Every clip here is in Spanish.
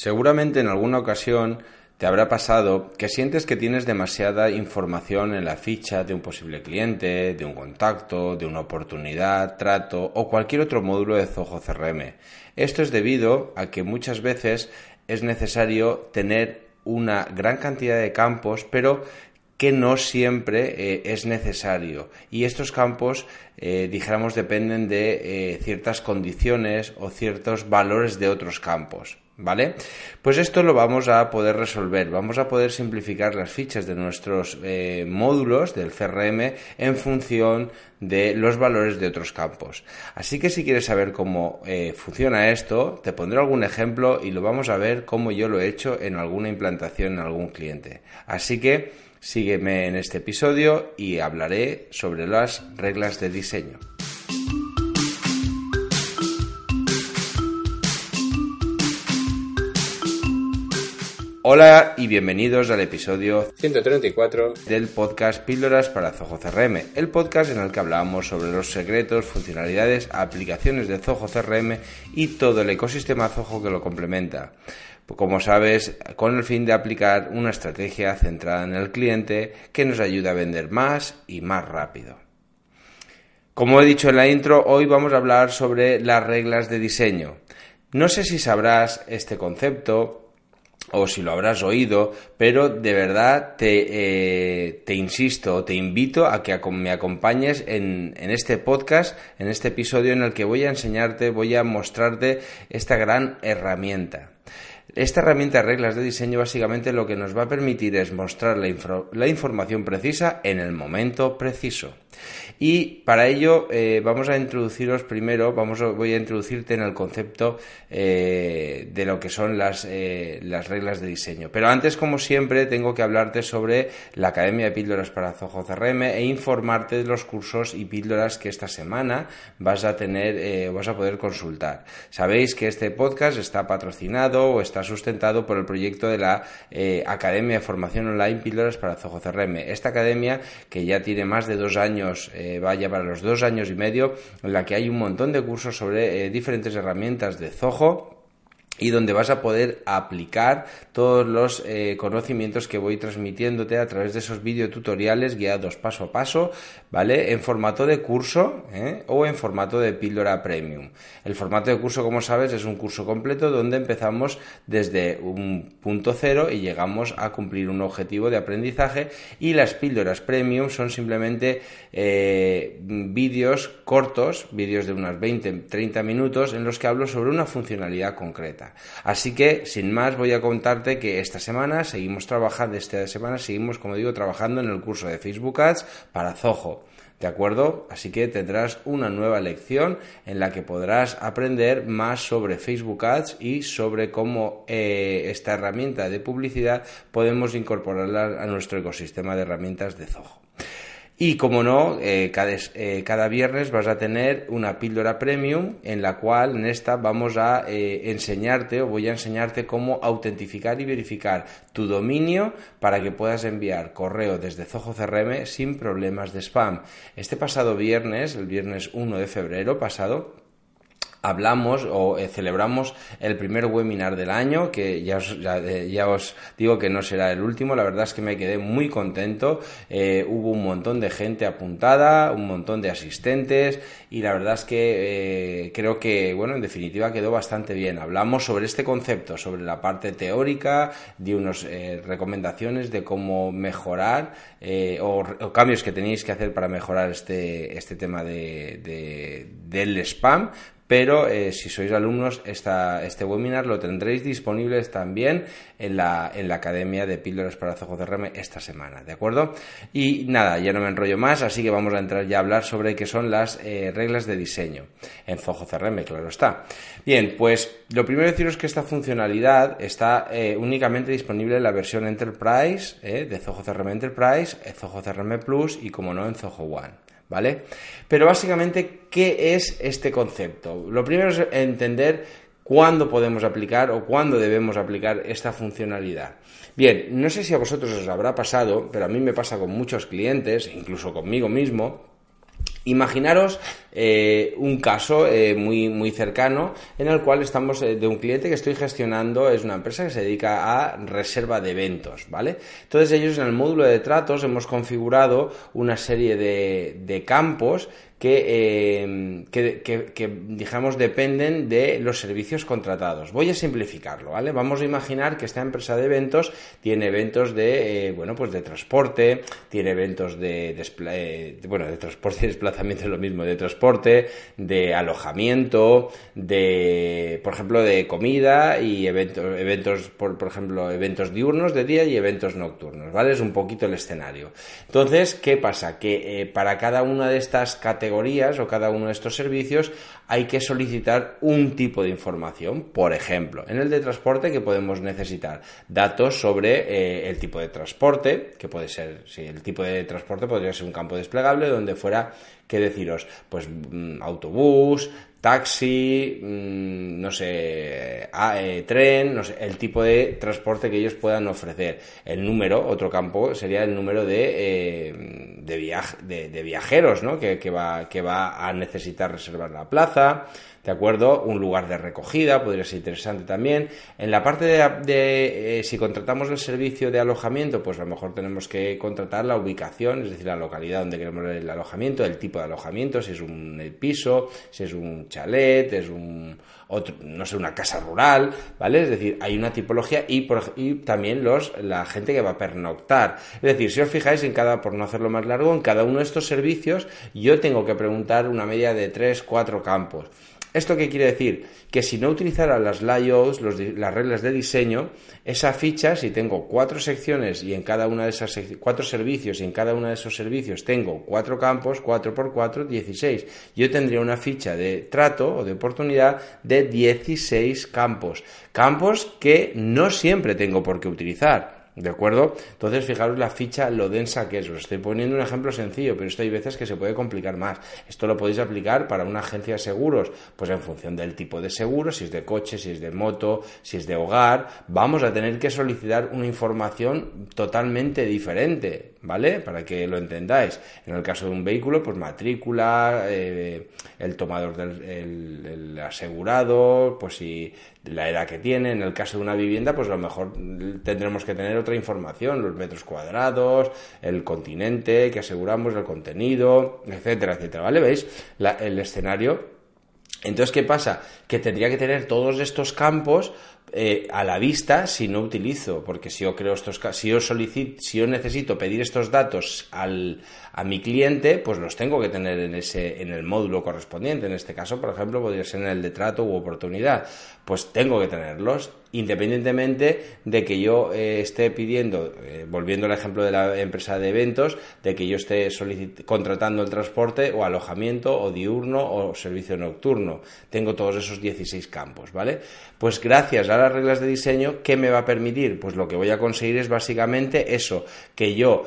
Seguramente en alguna ocasión te habrá pasado que sientes que tienes demasiada información en la ficha de un posible cliente, de un contacto, de una oportunidad, trato o cualquier otro módulo de Zoho CRM. Esto es debido a que muchas veces es necesario tener una gran cantidad de campos, pero que no siempre eh, es necesario. Y estos campos, eh, dijéramos, dependen de eh, ciertas condiciones o ciertos valores de otros campos. ¿Vale? Pues esto lo vamos a poder resolver. Vamos a poder simplificar las fichas de nuestros módulos del CRM en función de los valores de otros campos. Así que si quieres saber cómo funciona esto, te pondré algún ejemplo y lo vamos a ver cómo yo lo he hecho en alguna implantación en algún cliente. Así que Sígueme en este episodio y hablaré sobre las reglas de diseño. Hola y bienvenidos al episodio 134 del podcast Píldoras para Zoho CRM, el podcast en el que hablamos sobre los secretos, funcionalidades, aplicaciones de Zoho CRM y todo el ecosistema Zoho que lo complementa como sabes, con el fin de aplicar una estrategia centrada en el cliente que nos ayude a vender más y más rápido. Como he dicho en la intro, hoy vamos a hablar sobre las reglas de diseño. No sé si sabrás este concepto o si lo habrás oído, pero de verdad te, eh, te insisto, te invito a que me acompañes en, en, este podcast, en este episodio en el que voy a enseñarte, voy a mostrarte esta gran herramienta. Esta herramienta de reglas de diseño básicamente lo que nos va a permitir es mostrar la, información precisa en el momento preciso. Y para ello eh, vamos a introduciros primero, vamos voy a introducirte en el concepto eh, de lo que son las, eh, las, reglas de diseño. Pero antes, como siempre, tengo que hablarte sobre la Academia de Píldoras para Zoho CRM e informarte de los cursos y píldoras que esta semana vas a tener, vas a poder consultar. Sabéis que este podcast está patrocinado o está sustentado por el proyecto de la Academia de Formación Online Píldoras para Zoho CRM. Esta academia, que ya tiene más de dos años vaya para los dos años y medio, en la que hay un montón de cursos sobre eh, diferentes herramientas de Zoho y donde vas a poder aplicar todos los eh, conocimientos que voy transmitiéndote a través de esos videotutoriales guiados paso a paso, ¿vale? En formato de curso ¿eh? o en formato de píldora premium. El formato de curso, como sabes, es un curso completo donde empezamos desde un punto cero y llegamos a cumplir un objetivo de aprendizaje y las píldoras premium son simplemente eh, vídeos cortos, vídeos de unos 20-30 minutos en los que hablo sobre una funcionalidad concreta. Así que, sin más, voy a contarte que esta semana seguimos trabajando, esta semana seguimos, como digo, trabajando en el curso de Facebook Ads para Zoho. ¿De acuerdo? Así que tendrás una nueva lección en la que podrás aprender más sobre Facebook Ads y sobre cómo eh, esta herramienta de publicidad podemos incorporarla a nuestro ecosistema de herramientas de Zoho. Y como no, eh, eh, cada, viernes vas a tener una píldora premium en la cual en esta vamos a eh, enseñarte o voy a enseñarte cómo autentificar y verificar tu dominio para que puedas enviar correo desde Zoho CRM sin problemas de spam. Este pasado viernes, el viernes 1 de febrero pasado, hablamos o eh, celebramos el primer webinar del año, que ya os, eh, ya, os, digo que no será el último, la verdad es que me quedé muy contento, eh, hubo un montón de gente apuntada, un montón de asistentes y la verdad es que creo que, bueno, en definitiva quedó bastante bien. Hablamos sobre este concepto, sobre la parte teórica, de unas recomendaciones de cómo mejorar o, cambios que tenéis que hacer para mejorar este, este tema de, del spam pero eh, si sois alumnos, este webinar lo tendréis disponible también en la, en la Academia de Píldoras para CRM esta semana, ¿de acuerdo? Y nada, ya no me enrollo más, así que vamos a entrar ya a hablar sobre qué son las eh, reglas de diseño en CRM, claro está. Bien, pues lo primero deciros que esta funcionalidad está eh, únicamente disponible en la versión Enterprise de Zoho CRM Enterprise, Zoho CRM Plus y como no en Zoho One. ¿Vale? Pero básicamente, ¿qué es este concepto? Lo primero es entender cuándo podemos aplicar o cuándo debemos aplicar esta funcionalidad. Bien, no sé si a vosotros os habrá pasado, pero a mí me pasa con muchos clientes, incluso conmigo mismo, Imaginaros eh, un caso eh, muy, muy cercano en el cual estamos eh, de un cliente que estoy gestionando, es una empresa que se dedica a reserva de eventos, ¿vale? Entonces ellos en el módulo de tratos hemos configurado una serie de, de campos Em, que, que, digamos, dependen de los servicios contratados. Voy a simplificarlo, ¿vale? Vamos a imaginar que esta empresa de eventos tiene eventos de, eh, bueno, pues de transporte, tiene eventos de, eh, bueno, de transporte y desplazamiento es lo mismo, de transporte, de alojamiento, de, por ejemplo, de comida y eventos, eventos por, por ejemplo, eventos diurnos de día y eventos nocturnos, ¿vale? Es un poquito el escenario. Entonces, ¿qué pasa? Que eh, para cada una de estas categorías o cada uno de estos servicios hay que solicitar un tipo de información. Por ejemplo, en el de transporte que podemos necesitar datos sobre eh, el tipo de transporte, que puede ser, si el tipo de transporte podría ser un campo desplegable donde fuera que deciros, pues mm, autobús, taxi, mm, no sé, eh, tren, no sé, el tipo de transporte que ellos puedan ofrecer. El número, otro campo, sería el número de, eh, de, de, viajeros, ¿no? Que, que, va, que va a necesitar reservar la plaza. ¿De acuerdo? Un lugar de recogida podría ser interesante también. En la parte de, eh, si contratamos el servicio de alojamiento, pues a lo mejor tenemos que contratar la ubicación, es decir, la localidad donde queremos el alojamiento, el tipo de alojamiento, si es un piso, si es un chalet, es un otro, no sé, una casa rural, ¿vale? Es decir, hay una tipología y, por, y también los, la gente que va a pernoctar. Es decir, si os fijáis en cada, por no hacerlo más largo, en cada uno de estos servicios yo tengo que preguntar una media de 3, 4 campos. ¿Esto qué quiere decir? Que si no utilizara las layouts, las reglas de diseño, esa ficha, si tengo cuatro secciones y en cada una de esas cuatro servicios y en cada uno de esos servicios tengo cuatro campos, cuatro por cuatro, 16. Yo tendría una ficha de trato o de oportunidad de 16 campos. Campos que no siempre tengo por qué utilizar. ¿De acuerdo? Entonces, fijaros la ficha, lo densa que es. Os estoy poniendo un ejemplo sencillo, pero esto hay veces que se puede complicar más. Esto lo podéis aplicar para una agencia de seguros, pues en función del tipo de seguro, si es de coche, si es de moto, si es de hogar, vamos a tener que solicitar una información totalmente diferente, ¿vale? Para que lo entendáis. En el caso de un vehículo, pues matrícula, eh, el tomador del el, asegurado, pues si la edad que tiene. En el caso de una vivienda, pues a lo mejor tendremos que tener otra información, los metros cuadrados, el continente que aseguramos, el contenido, etcétera, etcétera. ¿Vale? ¿Veis? el escenario. Entonces, ¿qué pasa? Que tendría que tener todos estos campos eh, a la vista si no utilizo, porque si yo creo estos, si yo solicito, si yo necesito pedir estos datos al, a mi cliente, pues los tengo que tener en ese, en el módulo correspondiente. En este caso, por ejemplo, podría ser en el de trato u oportunidad. Pues tengo que tenerlos, independientemente de que yo eh, esté pidiendo, eh, volviendo al ejemplo de la empresa de eventos, de que yo esté contratando el transporte o alojamiento o diurno o servicio nocturno. Tengo todos esos 16 campos, ¿vale? Pues gracias a las reglas de diseño, ¿qué me va a permitir? Pues lo que voy a conseguir es básicamente eso, que yo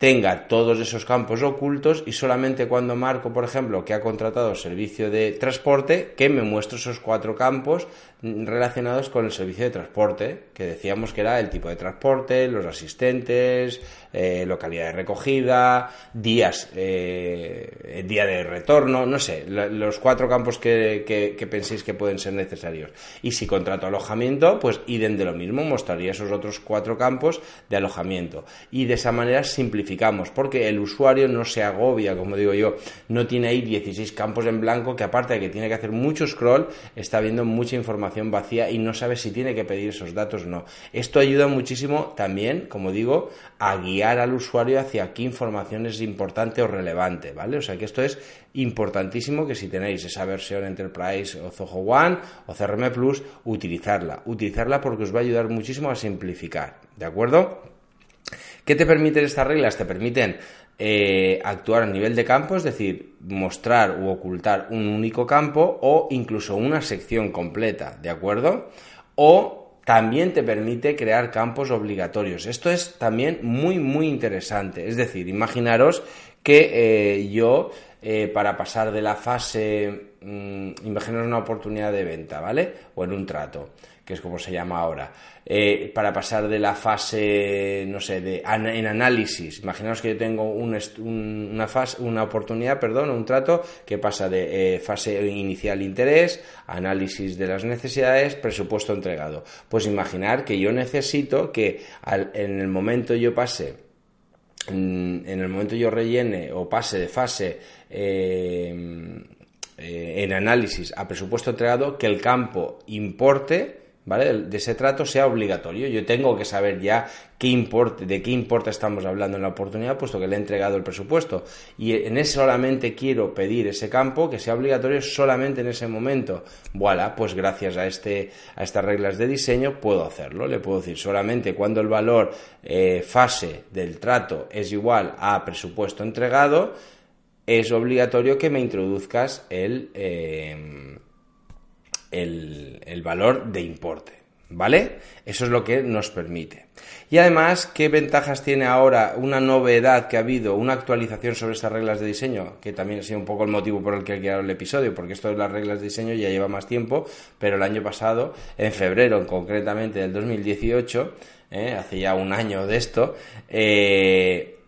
tenga todos esos campos ocultos y solamente cuando marco, por ejemplo, que ha contratado servicio de transporte, que me muestro esos cuatro campos relacionados con el servicio de transporte, que decíamos que era el tipo de transporte, los asistentes, eh, localidad de recogida, días, eh, día de retorno, no sé, los cuatro campos que, penséis que pueden ser necesarios. Y si contrato alojamiento, pues idem de lo mismo, mostraría esos otros cuatro campos de alojamiento. Y de esa manera simplificar porque el usuario no se agobia, como digo yo, no tiene ahí 16 campos en blanco que aparte de que tiene que hacer mucho scroll, está viendo mucha información vacía y no sabe si tiene que pedir esos datos o no. Esto ayuda muchísimo también, como digo, a guiar al usuario hacia qué información es importante o relevante, ¿vale? O sea que esto es importantísimo que si tenéis esa versión Enterprise o Zoho One o CRM Plus, utilizarla. Utilizarla porque os va a ayudar muchísimo a simplificar, ¿de acuerdo? ¿Qué te permiten estas reglas? Te permiten eh, actuar a nivel de campo, es decir, mostrar u ocultar un único campo o incluso una sección completa, ¿de acuerdo? O también te permite crear campos obligatorios. Esto es también muy, muy interesante. Es decir, imaginaros que eh, yo, eh, para pasar de la fase, mmm, imaginaros una oportunidad de venta, ¿vale? O en un trato que es como se llama ahora, eh, para pasar de la fase, no sé, de en análisis. Imaginaos que yo tengo una, fase, una oportunidad, perdón, un trato que pasa de eh, fase inicial interés, análisis de las necesidades, presupuesto entregado. Pues imaginar que yo necesito que en el momento yo pase en, el momento yo rellene o pase de fase eh, en análisis a presupuesto entregado, que el campo importe ¿vale? De ese trato sea obligatorio. Yo tengo que saber ya qué importe, de qué importe estamos hablando en la oportunidad, puesto que le he entregado el presupuesto. Y en ese solamente quiero pedir ese campo que sea obligatorio solamente en ese momento. Voilà, pues gracias a, este, a estas reglas de diseño puedo hacerlo. Le puedo decir solamente cuando el valor eh, fase del trato es igual a presupuesto entregado, es obligatorio que me introduzcas el... Eh, el, valor de importe. ¿Vale? Eso es lo que nos permite. Y además, ¿qué ventajas tiene ahora una novedad que ha habido, una actualización sobre estas reglas de diseño? Que también ha sido un poco el motivo por el que he creado el episodio, porque esto de las reglas de diseño ya lleva más tiempo, pero el año pasado, en febrero concretamente del 2018, ¿eh? hace ya un año de esto, eh,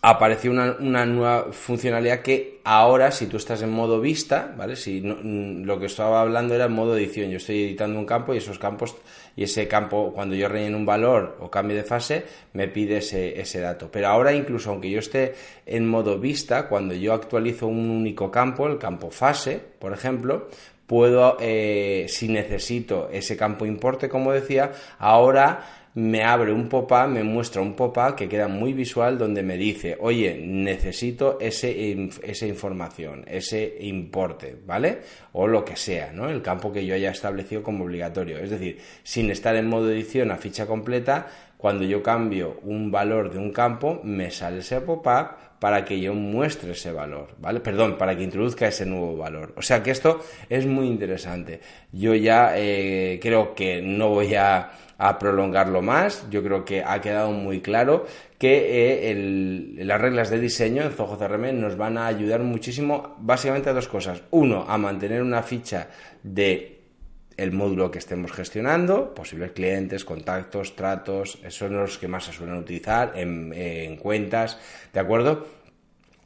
apareció una, nueva funcionalidad que ahora, si tú estás en modo vista, ¿vale? Si mm, lo que estaba hablando era en modo edición. Yo estoy editando un campo y esos campos, y ese campo, cuando yo relleno un valor o cambio de fase, me pide ese, ese dato. Pero ahora, incluso aunque yo esté en modo vista, cuando yo actualizo un único campo, el campo fase, por ejemplo, puedo, eh, si necesito ese campo importe, como decía, ahora me abre un pop-up, me muestra un pop-up que queda muy visual donde me dice, oye, necesito ese, esa información, ese importe, ¿vale? O lo que sea, ¿no? El campo que yo haya establecido como obligatorio. Es decir, sin estar en modo edición a ficha completa, cuando yo cambio un valor de un campo, me sale ese pop-up para que yo muestre ese valor, ¿vale? Perdón, para que introduzca ese nuevo valor. O sea que esto es muy interesante. Yo ya eh, creo que no voy a a prolongarlo más. Yo creo que ha quedado muy claro que eh, las reglas de diseño en Zoho CRM nos van a ayudar muchísimo básicamente a dos cosas. Uno, a mantener una ficha de el módulo que estemos gestionando, posibles clientes, contactos, tratos, esos son los que más se suelen utilizar en, en cuentas, ¿de acuerdo?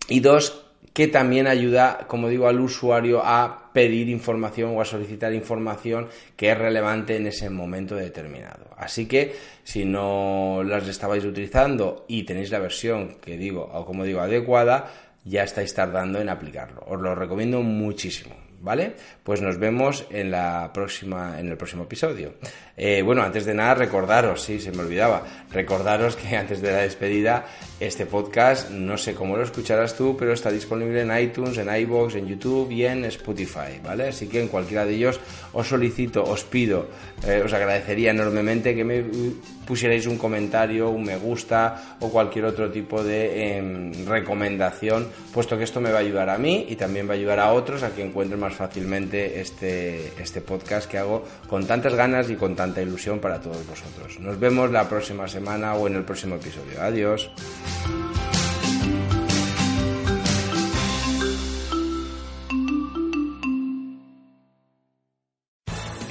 Y dos, que también ayuda, como digo, al usuario a pedir información o a solicitar información que es relevante en ese momento determinado. Así que si no las estabais utilizando y tenéis la versión que digo, o como digo, adecuada, ya estáis tardando en aplicarlo. Os lo recomiendo muchísimo. ¿Vale? Pues nos vemos en la próxima, en el próximo episodio. Eh, bueno, antes de nada, recordaros, sí, se me olvidaba, recordaros que antes de la despedida, este podcast, no sé cómo lo escucharás tú, pero está disponible en iTunes, en iBox, en YouTube y en Spotify, ¿vale? Así que en cualquiera de ellos os solicito, os pido, eh, os agradecería enormemente que me pusierais un comentario, un me gusta o cualquier otro tipo de em, recomendación, puesto que esto me va a ayudar a mí y también va a ayudar a otros a que encuentren fácilmente este, este podcast que hago con tantas ganas y con tanta ilusión para todos vosotros. Nos vemos la próxima semana o en el próximo episodio. Adiós.